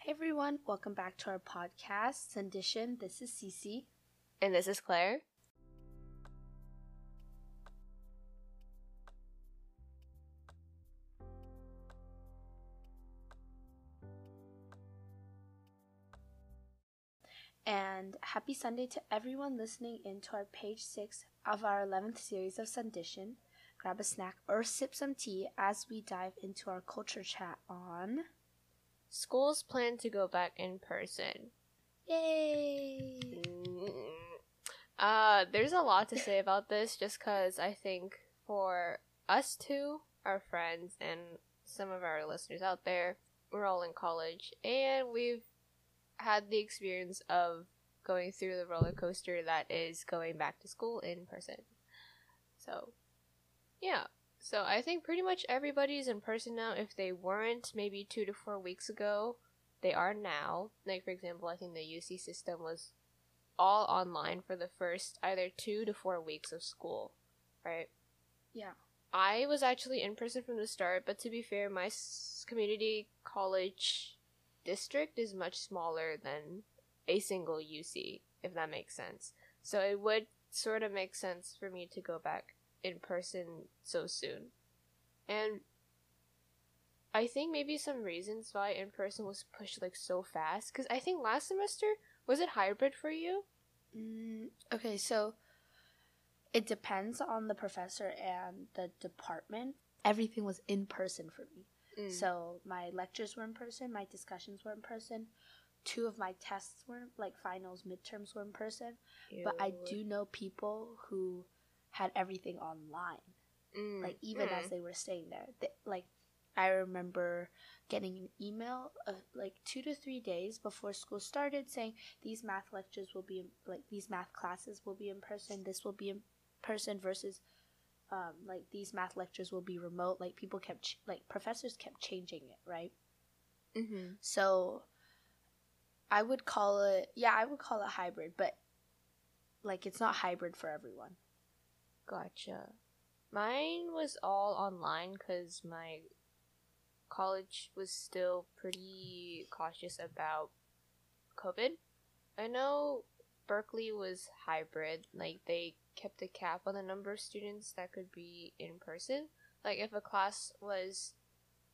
Hey everyone, welcome back to our podcast, Sundition. This is Cece. And this is Claire. And happy Sunday to everyone listening in to our page six of our 11th series of Sundition. Grab a snack or sip some tea as we dive into our culture chat on. Schools plan to go back in person. Yay! Uh, there's a lot to say about this just because I think for us two, our friends, and some of our listeners out there, we're all in college and we've had the experience of going through the roller coaster that is going back to school in person. So, yeah. So I think pretty much everybody's in person now. If they weren't maybe two to four weeks ago, they are now. Like, for example, I think the UC system was all online for the first either two to four weeks of school, right? Yeah. I was actually in person from the start, but to be fair, my community college district is much smaller than a single UC, if that makes sense. So it would sort of make sense for me to go back in person so soon. And I think maybe some reasons why in person was pushed like so fast, because I think last semester, was it hybrid for you? Mm, okay, so it depends on the professor and the department. Everything was in person for me. Mm. So my lectures were in person, my discussions were in person. Two of my tests were like finals, midterms were in person. But I do know people who had everything online. Mm, Like even mm. as they were staying there. They, like I remember getting an email uh, like 2 to 3 days before school started saying these math lectures will be in, like these math classes will be in person, this will be in person versus um, like these math lectures will be remote. Like people kept ch- like professors kept changing it, right? Mhm. So I would call it yeah, I would call it hybrid, but like it's not hybrid for everyone. Gotcha. Mine was all online because my college was still pretty cautious about COVID. I know Berkeley was hybrid, like they kept a cap on the number of students that could be in person. Like if a class was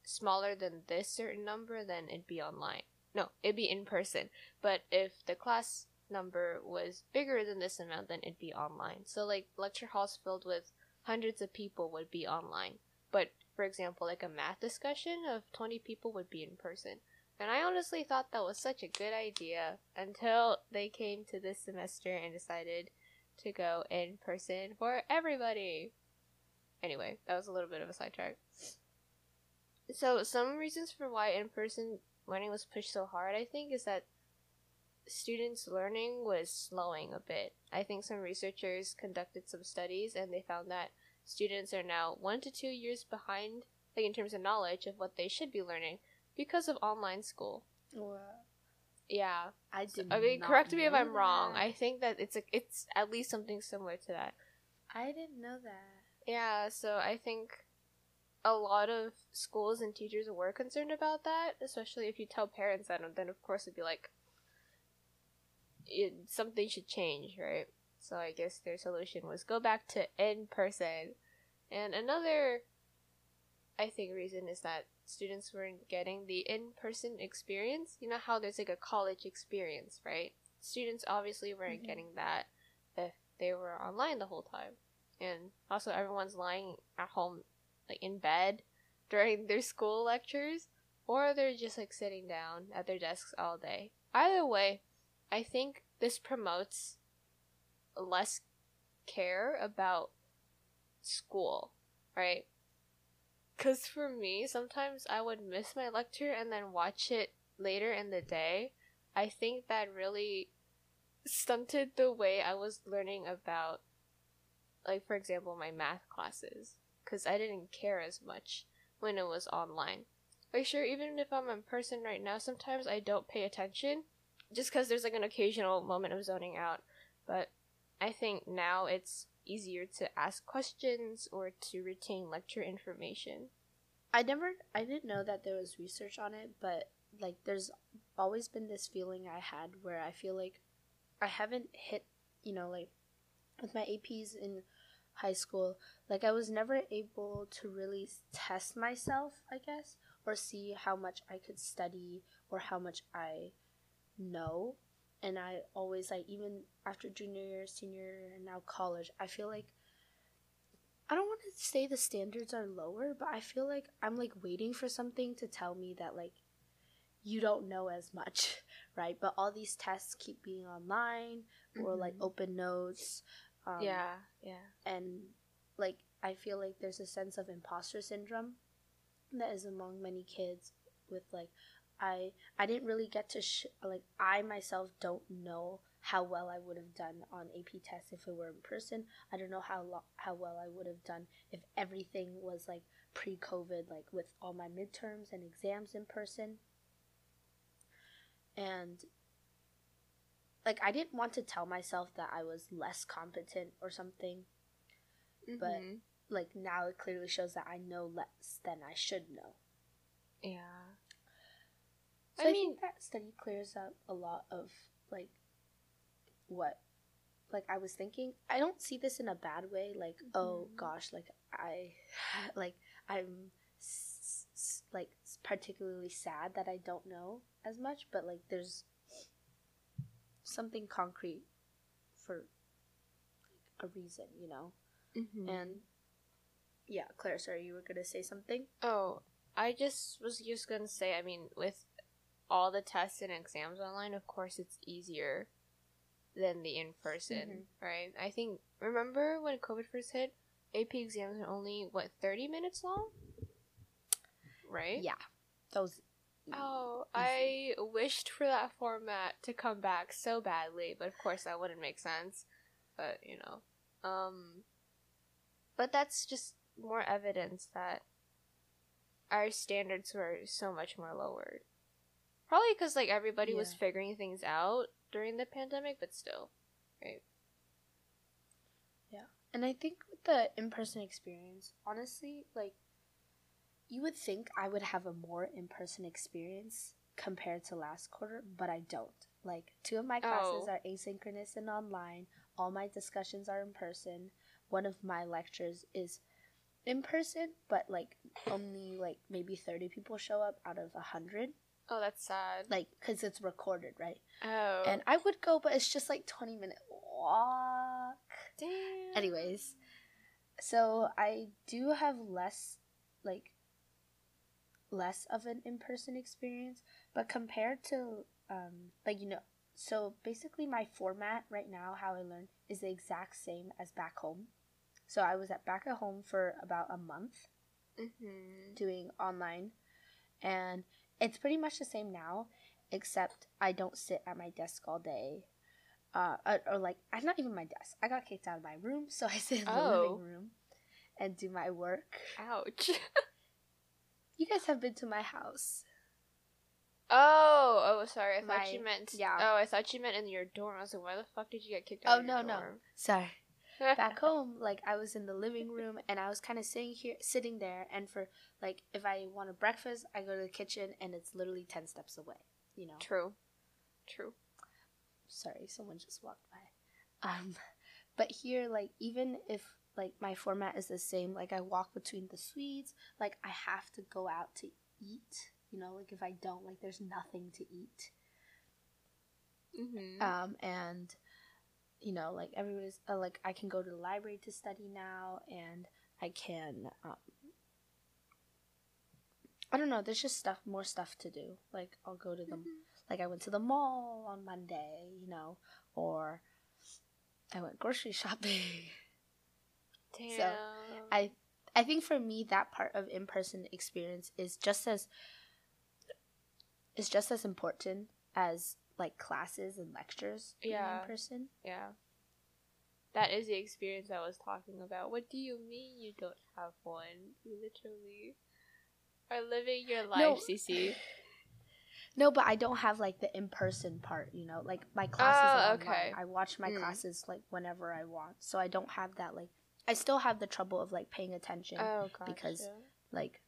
smaller than this certain number, then it'd be online. No, it'd be in person. But if the class number was bigger than this amount, then it'd be online. So like lecture halls filled with hundreds of people would be online. But for example, like a math discussion of 20 people would be in person. And I honestly thought that was such a good idea until they came to this semester and decided to go in person for everybody. Anyway, that was a little bit of a sidetrack. So, some reasons for why in person learning was pushed so hard, I think, is that students' learning was slowing a bit. I think some researchers conducted some studies and they found that students are now one to two years behind, like in terms of knowledge of what they should be learning because of online school. Wow. Yeah, I did. I mean, correct me if I'm wrong. I think that it's a, it's at least something similar to that. I didn't know that. Yeah, so I think a lot of schools and teachers were concerned about that, especially if you tell parents that, then of course it'd be like, it, something should change, right? So I guess their solution was go back to in person. And another, I think, reason is that students weren't getting the in person experience. You know how there's like a college experience, right? Students obviously weren't Mhm. getting that if they were online the whole time and also everyone's lying at home like in bed during their school lectures or they're just like sitting down at their desks all day either way i think this promotes less care about school right? Because for me sometimes i would miss my lecture and then watch it later in the day. I think that really stunted the way i was learning about like for example my math classes because i didn't care as much when it was online. Like sure? Even if i'm in person right now sometimes i don't pay attention just because there's like an occasional moment of zoning out but i think now it's easier to ask questions or to retain lecture information. I never, I didn't know that there was research on it, but like there's always been this feeling I had where I feel like I haven't hit, you know, like with my APs in high school, like I was never able to really test myself, I guess, or see how much I could study or how much I know. And I always like even after junior year, senior year, and now college, I feel like I don't want to say the standards are lower, but I feel like I'm like waiting for something to tell me that like you don't know as much, right? But all these tests keep being online or like Mhm. open notes. Um, yeah, yeah. and like I feel like there's a sense of imposter syndrome that is among many kids with like I I didn't really get to sh- like I myself don't know how well I would have done on AP tests if it were in person. I don't know how lo- how well I would have done if everything was like pre-COVID like with all my midterms and exams in person. And like I didn't want to tell myself that I was less competent or something But- Mhm. like now it clearly shows that I know less than I should know. yeah. So I I, mean- think that study clears up a lot of like what like I was thinking. I don't see this in a bad way like oh Mhm. gosh like I like I'm s- s- like particularly sad that I don't know as much but like there's something concrete for like a reason, you know. Mhm. And yeah, Claire, sorry, you were gonna say something. Oh, I just was just gonna say. I mean, with all the tests and exams online, of course, it's easier than the in person, Mhm. right? I think. Remember when COVID first hit? AP exams were only what thirty minutes long, right? Yeah, those. Oh, Easy. I wished for that format to come back so badly, but of course that wouldn't make sense. But you know, um, but that's just more evidence that our standards were so much more lowered. Probably because like everybody was figuring things out during the pandemic, but still, right? Yeah, and I think with the in-person experience, honestly, like you would think I would have a more in-person experience compared to last quarter, but I don't. Like two of my classes Oh. are asynchronous and online. All my discussions are in person. One of my lectures is in person, but like only like maybe 30 people show up out of 100 Oh, that's sad. like cuz it's recorded, right? oh, And I would go, but it's just like 20 minute walk. damn. Anyways, so I do have less, like, less of an in person experience, but compared to, um, like, you know, so basically my format right now, how I learn, is the exact same as back home. So I was at back at home for about a month Mhm. doing online, and it's pretty much the same now, except I don't sit at my desk all day. Uh, or, or like, I'm not even my desk. I got kicked out of my room, so I sit in the Oh. living room and do my work. Ouch. You guys have been to my house. Oh, oh, sorry. I thought you meant. yeah. Oh, I thought you meant in your dorm. I was like, why the fuck did you get kicked out? Oh of your no, no, dorm? sorry. Back home, like I was in the living room and I was kind of sitting here, sitting there, and for like if I want a breakfast, I go to the kitchen and it's literally ten steps away. You know. True. True. sorry someone just walked by um but here like even if like my format is the same like i walk between the suites like i have to go out to eat you know like if i don't like there's nothing to eat Mm-hmm. um and you know like everybody's uh, like i can go to the library to study now and i can um i don't know there's just stuff more stuff to do like i'll go to the like I went to the mall on Monday, you know, or I went grocery shopping. Damn. so, I I think for me that part of in-person experience is just as is just as important as like classes and lectures Yeah. in person. yeah. That is the experience I was talking about. What do you mean you don't have one? You literally are living your life, No. Cece. No, but I don't have like the in-person part, you know. Like my classes Oh, are okay. I watch my Mm. classes like whenever I want. So I don't have that like I still have the trouble of like paying attention Oh, gosh. because- like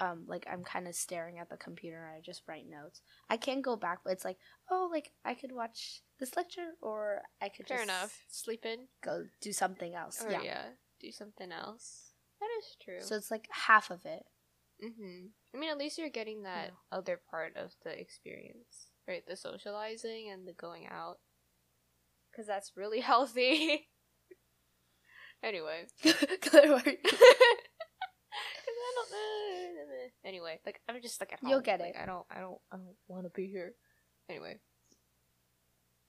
um like I'm kind of staring at the computer and I just write notes. I can't go back, but it's like, oh, like I could watch this lecture or I could Fair just enough. Sleep in. go do something else. Or yeah. yeah. Do something else. That is true. So it's like half of it. hmm I mean, at least you're getting that other part of the experience, right? The socializing and the going out. Because that's really healthy. anyway. Claire, what are you- 'Cause I don't know. Anyway, like I'm just stuck at home. You'll get Like, it. I don't. I don't. I don't want to be here. Anyway,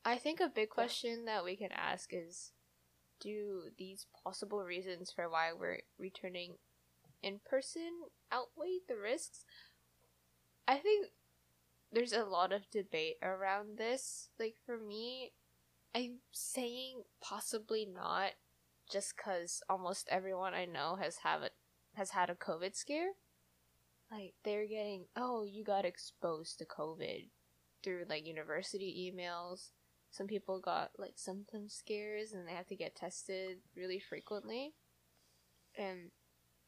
I think a big question that we can ask is, do these possible reasons for why we're returning in person outweigh the risks? I think there's a lot of debate around this. Like for me, I'm saying possibly not, just because almost everyone I know has have it has had a COVID scare. Like they're getting, oh, you got exposed to COVID through like university emails. Some people got like symptom scares and they have to get tested really frequently. And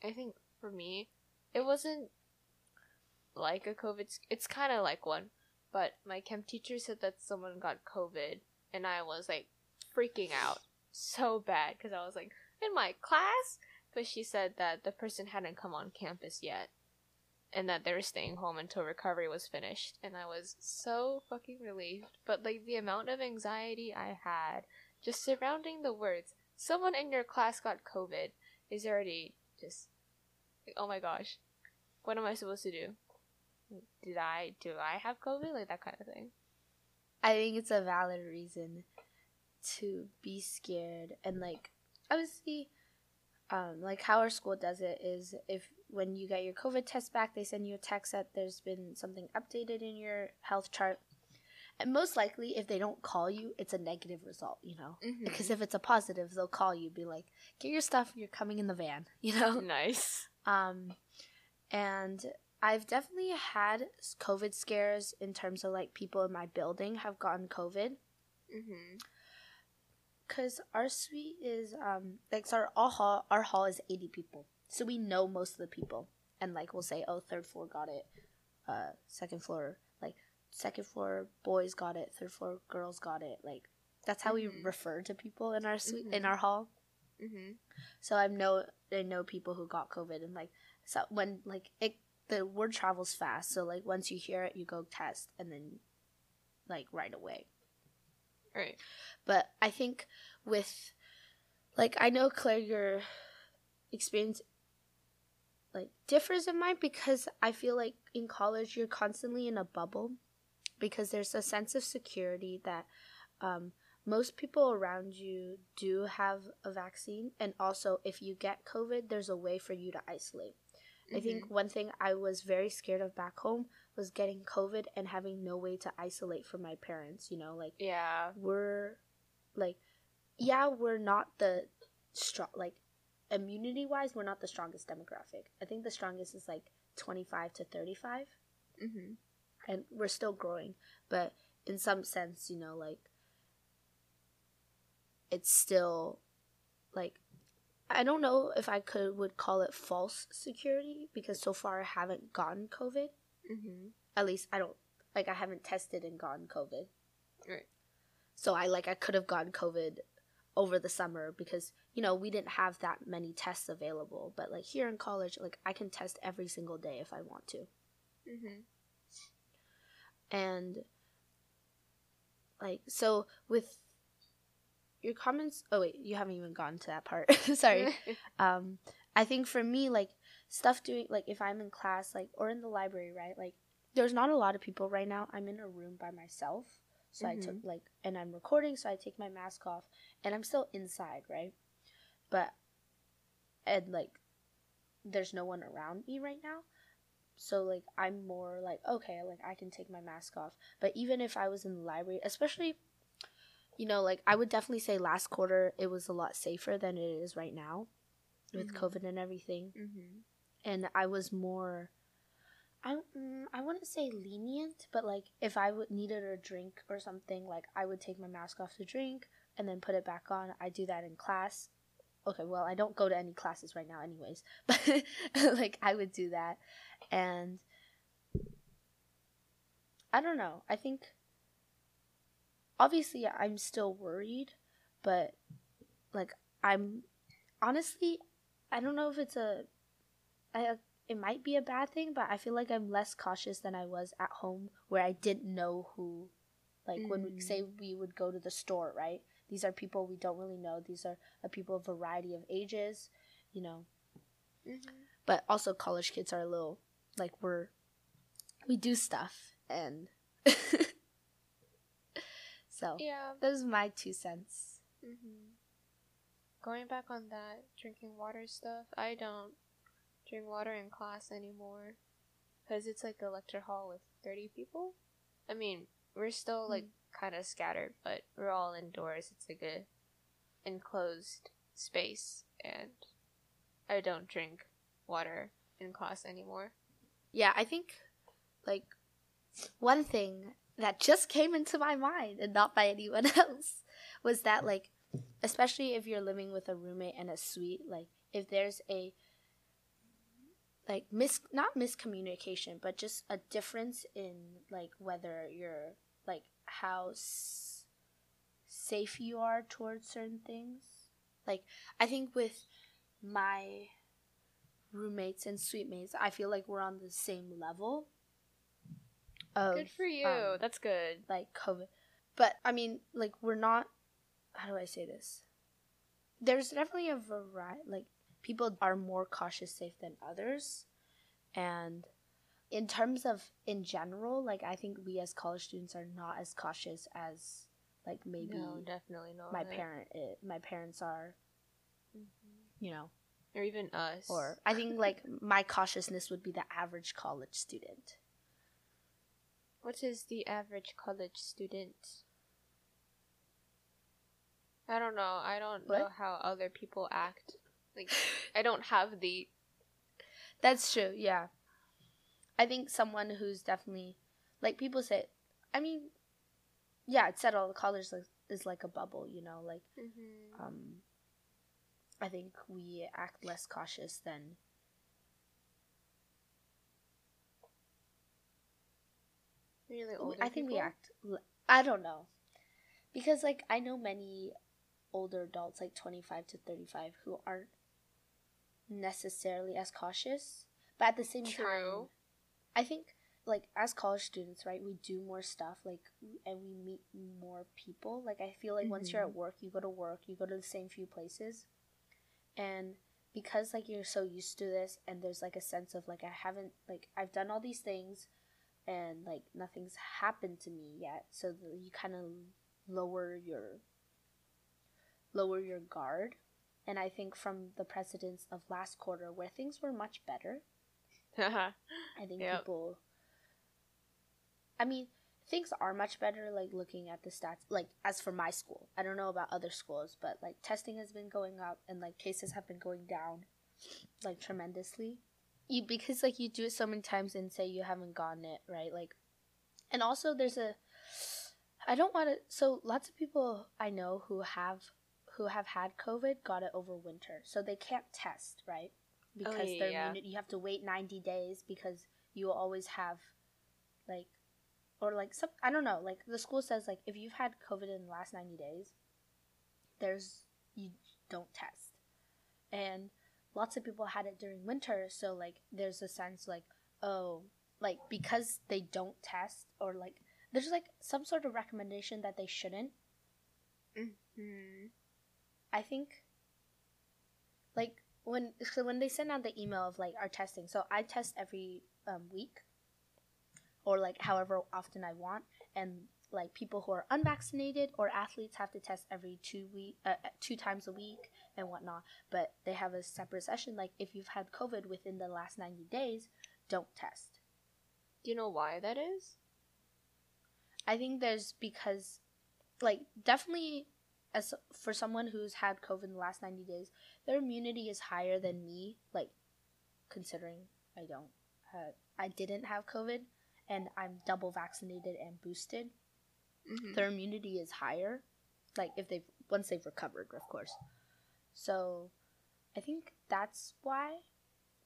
I think for me, it wasn't like a COVID. sc- It's kind of like one, but my chem teacher said that someone got COVID, and I was like freaking out so bad because I was like in my class, but she said that the person hadn't come on campus yet, and that they were staying home until recovery was finished, and I was so fucking relieved. But like the amount of anxiety I had just surrounding the words "someone in your class got COVID" is already just like, oh my gosh, what am I supposed to do? Did I do I have COVID? Like that kind of thing. I think it's a valid reason to be scared and like obviously um like how our school does it is if when you get your COVID test back they send you a text that there's been something updated in your health chart. And most likely if they don't call you it's a negative result, you know. Mm-hmm. Because if it's a positive they'll call you be like, "Get your stuff, you're coming in the van." You know? nice. Um, and I've definitely had COVID scares in terms of like people in my building have gotten COVID. Mm-hmm. Cause our suite is um like so our all hall our hall is eighty people, so we know most of the people, and like we'll say oh third floor got it, uh second floor like second floor boys got it, third floor girls got it, like that's how we Mhm. refer to people in our suite in Mhm. our hall. Mm-hmm. So I know I know people who got COVID and like so when like it the word travels fast. So like once you hear it, you go test and then like right away. Right. But I think with like I know Claire your experience like differs in mine because I feel like in college you're constantly in a bubble because there's a sense of security that um, most people around you do have a vaccine. And also if you get covid there's a way for you to isolate. I think one thing i was very scared of back home was getting covid and having no way to isolate from my parents you know like Yeah. we're like yeah we're not the strong like immunity wise we're not the strongest demographic i think the strongest is like 25 to 35 Mm-hmm. and we're still growing but in some sense you know like it's still like i don't know if i could would call it false security because so far i haven't gotten covid Mm-hmm. at least i don't like i haven't tested and gotten covid Right. so i like i could have gotten covid over the summer because you know we didn't have that many tests available but like here in college like i can test every single day if i want to Mm-hmm. and like so with your comments oh wait you haven't even gotten to that part sorry um i think for me like stuff doing like if i'm in class like or in the library right? Like there's not a lot of people right now. I'm in a room by myself. So i took like and i'm recording so i take my mask off and i'm still inside right? But and like there's no one around me right now. So like i'm more like okay like i can take my mask off. But even if i was in the library especially you know like i would definitely say last quarter it was a lot safer than it is right now with Mhm. covid and everything. Mm-hmm. And i was more i mm, i wouldn't say lenient but like if i would needed a drink or something like i would take my mask off to drink and then put it back on. I do that in class. Okay well i don't go to any classes right now anyways but like i would do that. And I don't know. I think obviously I'm still worried, but like I'm honestly I don't know if it's a I, it might be a bad thing, but I feel like I'm less cautious than I was at home where I didn't know who like mm. when we say we would go to the store, right? These are people we don't really know. These are a people of variety of ages, you know. Mm-hmm. But also college kids are a little like we're we do stuff and so yeah those are my two cents mm-hmm. going back on that drinking water stuff i don't drink water in class anymore. Because it's like a lecture hall with 30 people. I mean we're still like mm-hmm. kind of scattered but we're all indoors. It's like a enclosed space and i don't drink water in class anymore. Yeah i think like one thing that just came into my mind and not by anyone else was that like especially if you're living with a roommate and a suite like if there's a like mis not miscommunication but just a difference in like whether you're like how s- safe you are towards certain things like i think with my roommates and suite mates i feel like we're on the same level of good for you. Um, That's good. Like COVID, but I mean, like we're not. How do I say this? There's definitely a variety. Like people are more cautious safe than others, and in terms of in general, like I think we as college students are not as cautious as like maybe no, definitely not. My parent, it, my parents are, mm-hmm. you know, or even us. Or I think like my cautiousness would be the average college student. What is the average college student? I don't know. I don't what? know how other people act. Like I don't have the That's true. Yeah. I think someone who's definitely like people say I mean yeah, it's said all the college is, is like a bubble, you know, like mm-hmm. um I think we act less cautious than Really older. I think people? we act. I don't know, because like I know many older adults, like twenty five to thirty five, who aren't necessarily as cautious, but at the same True. time, I think like as college students, right, we do more stuff, like, and we meet more people. Like I feel like mm-hmm. once you're at mm-hmm. work, you go to work, you go to the same few places, and because like you're so used to this and there's like a sense of like I haven't like I've done all these things and like nothing's happened to me yet so you kind of lower your lower your guard and i think from the precedents of last quarter where things were much better i think yep. people i mean things are much better like looking at the stats like as for my school. I don't know about other schools but like testing has been going up and like cases have been going down like tremendously. You because like you do it so many times and say you haven't gotten it right? Like and also there's a i don't want to so lots of people i know who have who have had covid got it over winter so they can't test right because oh, yeah, yeah. you have to wait 90 days because you will always have like or like some i don't know like the school says like if you've had covid in the last 90 days there's you don't test and lots of people had it during winter, so like there's a sense like, oh, like because they don't test or like there's like some sort of recommendation that they shouldn't. Mm-hmm. I think like when so when they send out the email of like our testing, so I test every um, week or like however often I want, and like people who are unvaccinated or athletes have to test every two week uh, uh, two times a week and whatnot but they have a separate session like if you've had covid within the last 90 days don't test. Do you know why that is? I think there's because like definitely as for someone who's had covid in the last 90 days their immunity is higher than me like considering i don't uh, i didn't have covid and i'm double vaccinated and boosted mm-hmm. their immunity is higher. Like if they've once they've recovered, of course. So I think that's why.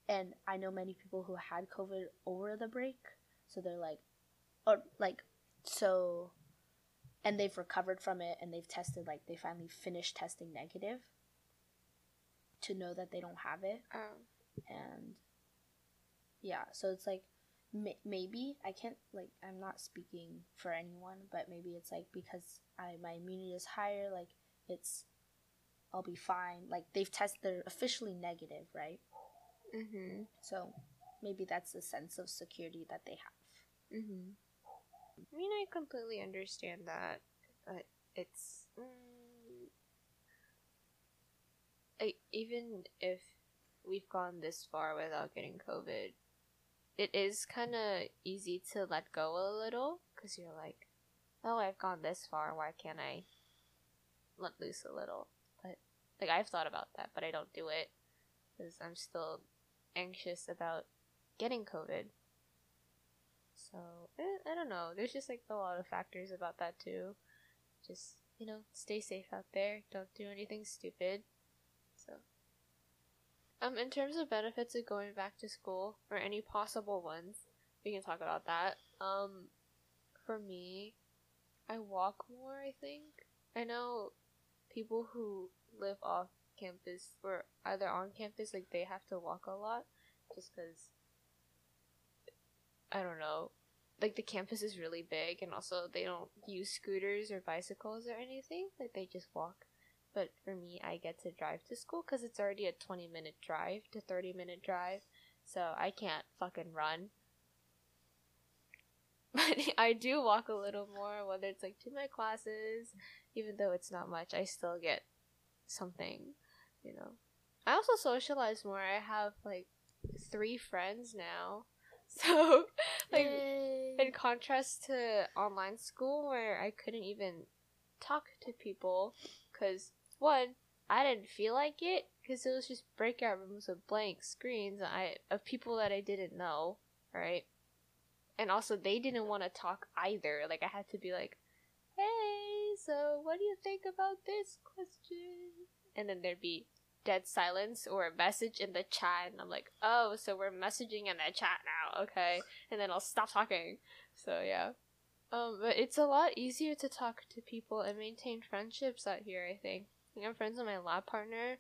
and I know many people who had COVID over the break, so they're like, or like, so, and they've recovered from it and they've tested like they finally finished testing negative to know that they don't have it, Um, and yeah, so it's like maybe I can't like I'm not speaking for anyone, but maybe it's like because I my immunity is higher, like it's I'll be fine. Like they've tested they're officially negative, right? mhm. So maybe that's the sense of security that they have. Mhm. I mean, I completely understand that, but it's mm, I, even if we've gone this far without getting COVID, it is kind of easy to let go a little because you're like, oh, I've gone this far. Why can't I let loose a little? But like I've thought about that, but I don't do it because I'm still anxious about getting COVID. So eh, I don't know. There's just like a lot of factors about that too. Just you know, stay safe out there. Don't do anything stupid. So, um, in terms of benefits of going back to school or any possible ones, we can talk about that. Um, for me, I walk more. I think I know people who live off campus or either on campus, like they have to walk a lot, just because I don't know. Like the campus is really big, and also they don't use scooters or bicycles or anything. Like they just walk. But for me, I get to drive to school because it's already a twenty minute drive to thirty minute drive, so I can't fucking run. But I do walk a little more, whether it's like to my classes, even though it's not much. I still get something, you know. I also socialize more. I have like three friends now. So, like, in contrast to online school where I couldn't even talk to people because one, I didn't feel like it because it was just breakout rooms with blank screens I of people that I didn't know, right? And also they didn't want to talk either. Like I had to be like, "Hey, so what do you think about this question?" And then there'd be dead silence or a message in the chat and I'm like, "Oh, so we're messaging in the chat now. Okay." And then I'll stop talking. So, yeah. Um, but it's a lot easier to talk to people and maintain friendships out here, I think. I'm friends with my lab partner.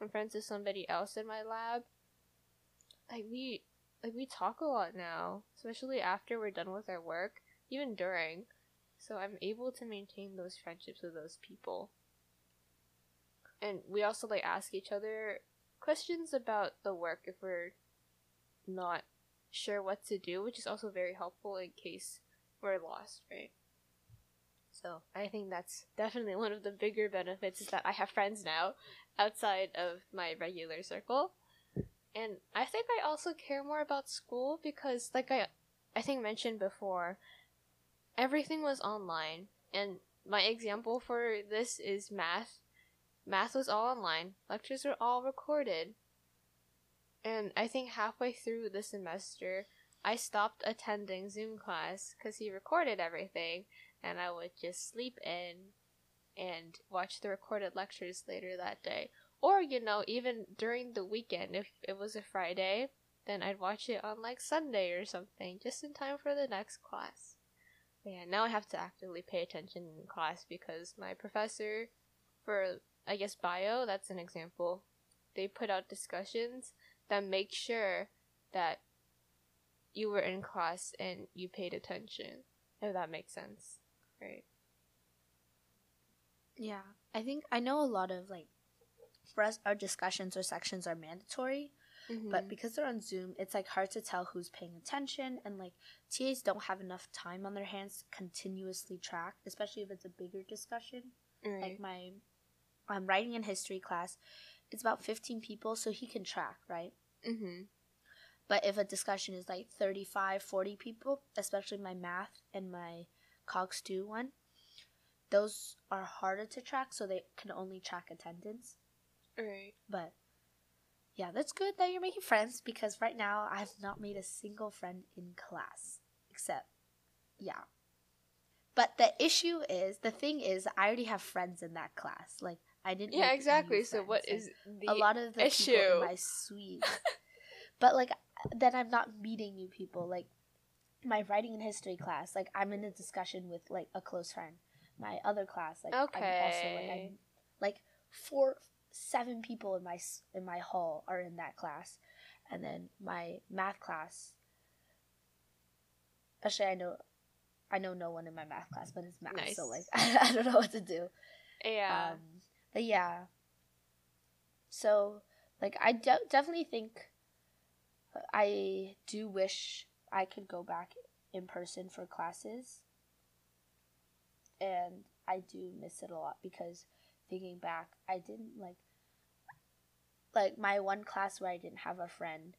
I'm friends with somebody else in my lab. Like we like we talk a lot now, especially after we're done with our work, even during. So I'm able to maintain those friendships with those people. And we also like ask each other questions about the work if we're not sure what to do, which is also very helpful in case we're lost, right? So I think that's definitely one of the bigger benefits is that I have friends now outside of my regular circle. And I think I also care more about school because like I I think mentioned before, everything was online and my example for this is math. Math was all online. Lectures were all recorded. And I think halfway through the semester, I stopped attending Zoom class because he recorded everything, and I would just sleep in and watch the recorded lectures later that day. Or, you know, even during the weekend, if it was a Friday, then I'd watch it on like Sunday or something, just in time for the next class. But yeah, now I have to actively pay attention in class because my professor, for I guess bio, that's an example, they put out discussions that make sure that you were in class and you paid attention. If that makes sense. Right. Yeah, I think I know a lot of like for us our discussions or sections are mandatory, Mm-hmm. but because they're on Zoom, it's like hard to tell who's paying attention and like TAs don't have enough time on their hands to continuously track, especially if it's a bigger discussion. right. Like my um, writing and history class, it's about 15 people, so he can track, right? mm-hmm. But if a discussion is like 35, 40 people, especially my math and my COGS 2 one, those are harder to track, so they can only track attendance. Right. But yeah, that's good that you're making friends because right now I have not made a single friend in class. Except, yeah. But the issue is, the thing is, I already have friends in that class. Like, I didn't. Yeah, exactly. So what is the a lot of the people issue? in my suite? but like then I'm not meeting new people. Like my writing and history class, like I'm in a discussion with like a close friend. My other class, like I'm also like Okay. I'm, like four, seven people in my in my hall are in that class, and then my math class. Actually, I know, I know no one in my math class, but it's math, so like Nice. I don't know what to do. Yeah. Um, but yeah. So, like, I de- definitely think uh, I do wish I could go back in person for classes. And I do miss it a lot because thinking back, I didn't like like my one class where I didn't have a friend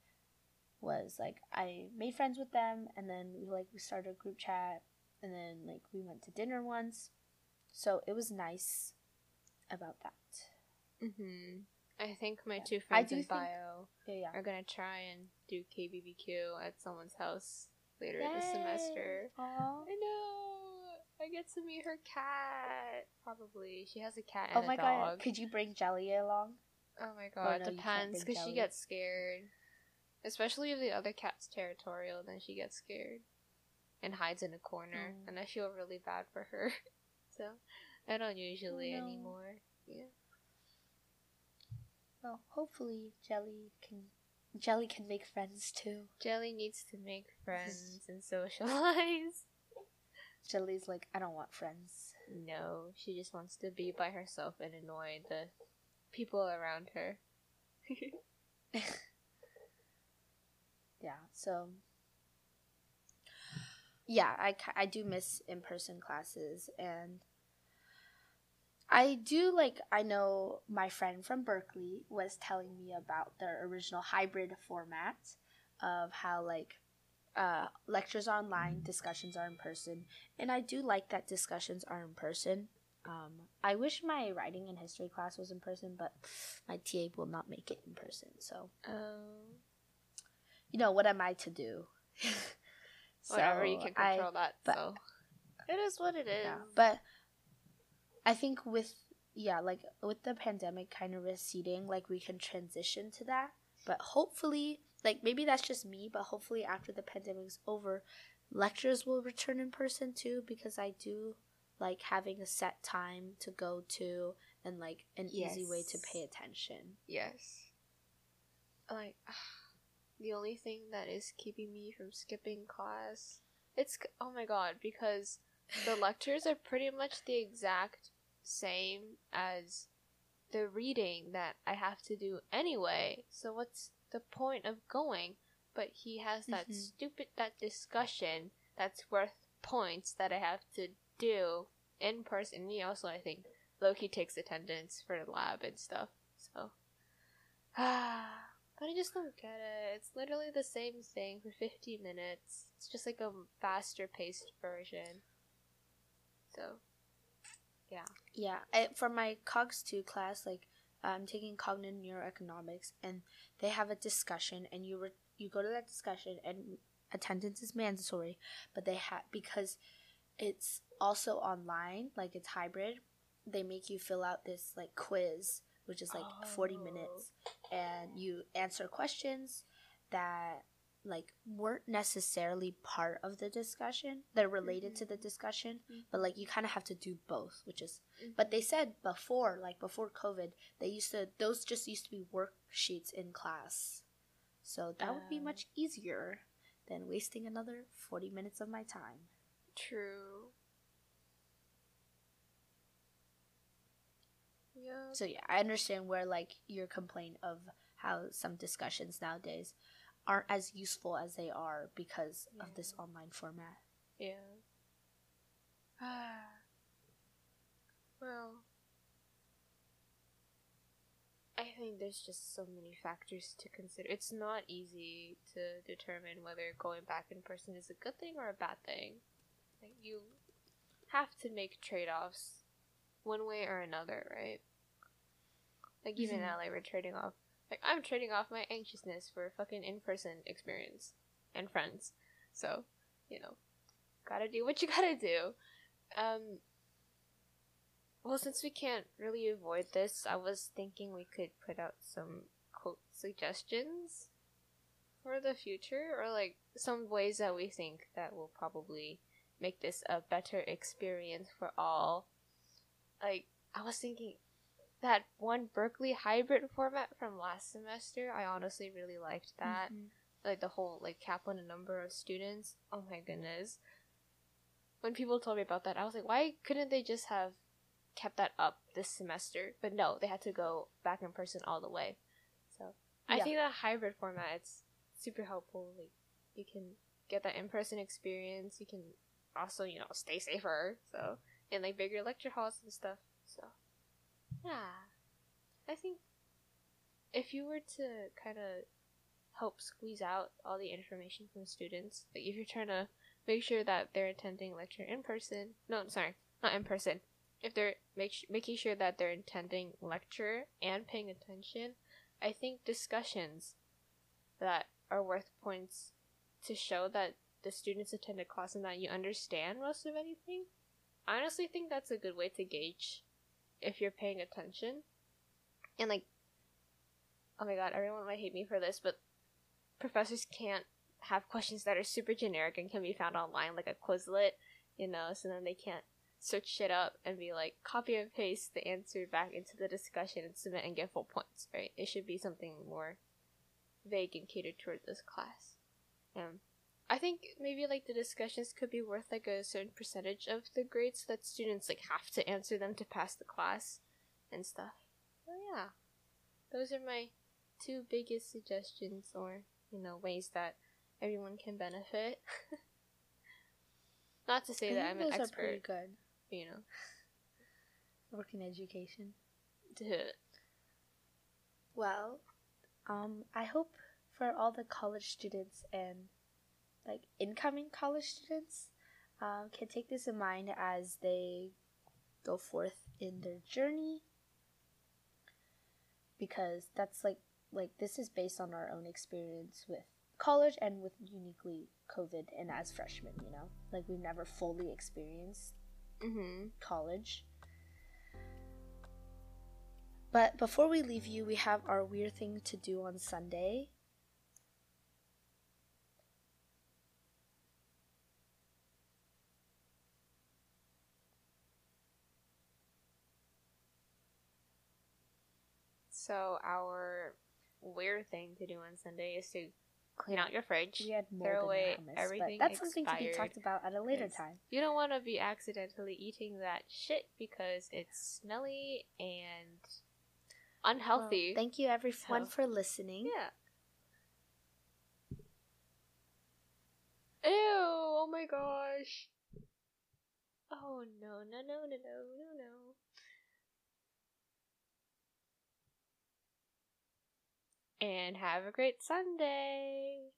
was like I made friends with them and then we like we started a group chat and then like we went to dinner once. So it was nice about that. hmm I think my Yeah. two friends in think- bio Yeah, yeah. are gonna try and do KBBQ at someone's house later this semester. Aw. I know. I get to meet her cat. Probably. She has a cat Oh my a god, could you bring Jelly along? Oh my Or god, no, depends because she gets scared. Especially if the other cat's territorial, then she gets scared and hides in a corner, Mm. and I feel really bad for her. so I don't usually no. anymore. Yeah. Well, hopefully Jelly can Jelly can make friends too. Jelly needs to make friends and socialize. Jelly's like, I don't want friends. No, she just wants to be by herself and annoy the people around her. Yeah, so yeah, I, I do miss in person classes and I do like I know my friend from Berkeley was telling me about their original hybrid format of how like uh, lectures are online, discussions are in person, and I do like that discussions are in person. Um, I wish my writing and history class was in person, but my TA will not make it in person. So Um, you know what am I to do? whatever, you So can I- control that. but- so it is what it is. Yeah, but I think with yeah, like with the pandemic kind of receding, like we can transition to that. But hopefully, like maybe that's just me, but hopefully after the pandemic's over, lectures will return in person too because I do like having a set time to go to and like an easy way to pay attention. Yes. Like, ah, the only thing that is keeping me from skipping class, it's oh my god, because the lectures are pretty much the exact same as the reading that I have to do anyway. So what's the point of going? But he has that Mhm. stupid that discussion that's worth points that I have to do in person. And he also, I think, lowkey takes attendance for the lab and stuff. So, ah, but I just don't get it. It's literally the same thing for 50 minutes. It's just like a faster paced version. So, yeah. Yeah, I, for my Cogs 2 class, like I'm taking cognitive neuroeconomics, and they have a discussion, and you re- you go to that discussion, and attendance is mandatory, but they have because it's also online, like it's hybrid. They make you fill out this like quiz, which is like forty minutes, oh. and you answer questions that like weren't necessarily part of the discussion. They're related to the mm-hmm. discussion, mm-hmm. but like you kind of have to do both, which is but they mm-hmm. said before, like before COVID, they used to those just used to be worksheets in class. So that would be much easier than wasting another 40 minutes of my time. True. Yeah. So yeah, I understand where like your complaint of how some discussions nowadays aren't as useful as they are because of this online format. Yeah. Ah. well, I think there's just so many factors to consider. It's not easy to determine whether going back in person is a good thing or a bad thing. Like you have to make trade-offs one way or another, right? Like even Mhm. now, like we're trading off. Like I'm trading off my anxiousness for a fucking in-person experience and friends. So, you know, gotta do what you gotta do. Um, well, since we can't really avoid this, I was thinking we could put out some quote suggestions. for the future or like some ways that we think that will probably make this a better experience for all. Like I was thinking that one Berkeley hybrid format from last semester, I honestly really liked that. Mhm. Like the whole like cap on the number of students. Oh my goodness. When people told me about that, I was like, why couldn't they just have kept that up this semester? But no, they had to go back in person all the way. So I think that hybrid format it's super helpful. Like you can get that in person experience. You can also, you know, stay safer. So in like bigger lecture halls and stuff. So yeah. I think if you were to kind of help squeeze out all the information from students, like if you're trying to make sure that they're attending lecture in person, no, sorry, not in person. If they're make, making sure that they're attending lecture and paying attention, I think discussions that are worth points to show that the students attended class and that you understand most of anything. I honestly think that's a good way to gauge if you're paying attention. And like, oh my god, everyone might hate me for this, but professors can't have questions that are super generic and can be found online, like a Quizlet, you know, so then they can't search shit up and be like, copy and paste the answer back into the discussion and submit and get full points, right? It should be something more vague and catered toward this class. Um, I think maybe like the discussions could be worth like a certain percentage of the grades so that students like have to answer them to pass the class and stuff. So yeah, those are my two biggest suggestions or you know ways that everyone can benefit. Not to say I that I'm an those are pretty expert, good. you know. Work in education. Well, um, I hope for all the college students and like incoming college students um, can take this in mind as they go forth in their journey because that's like like this is based on our own experience with college and with uniquely COVID and as freshmen, you know, like we've never fully experienced mm-hmm. college. But before we leave you, we have our weird thing to do on Sunday. So our weird thing to do on Sunday is to clean out your fridge. We had more throw than away hummus, everything but that's something to be talked about at a later time. You don't want to be accidentally eating that shit because it's smelly and unhealthy. Well, thank you everyone So- for listening. yeah. Ew! Oh my gosh. Oh no no no no no no no. And have a great Sunday.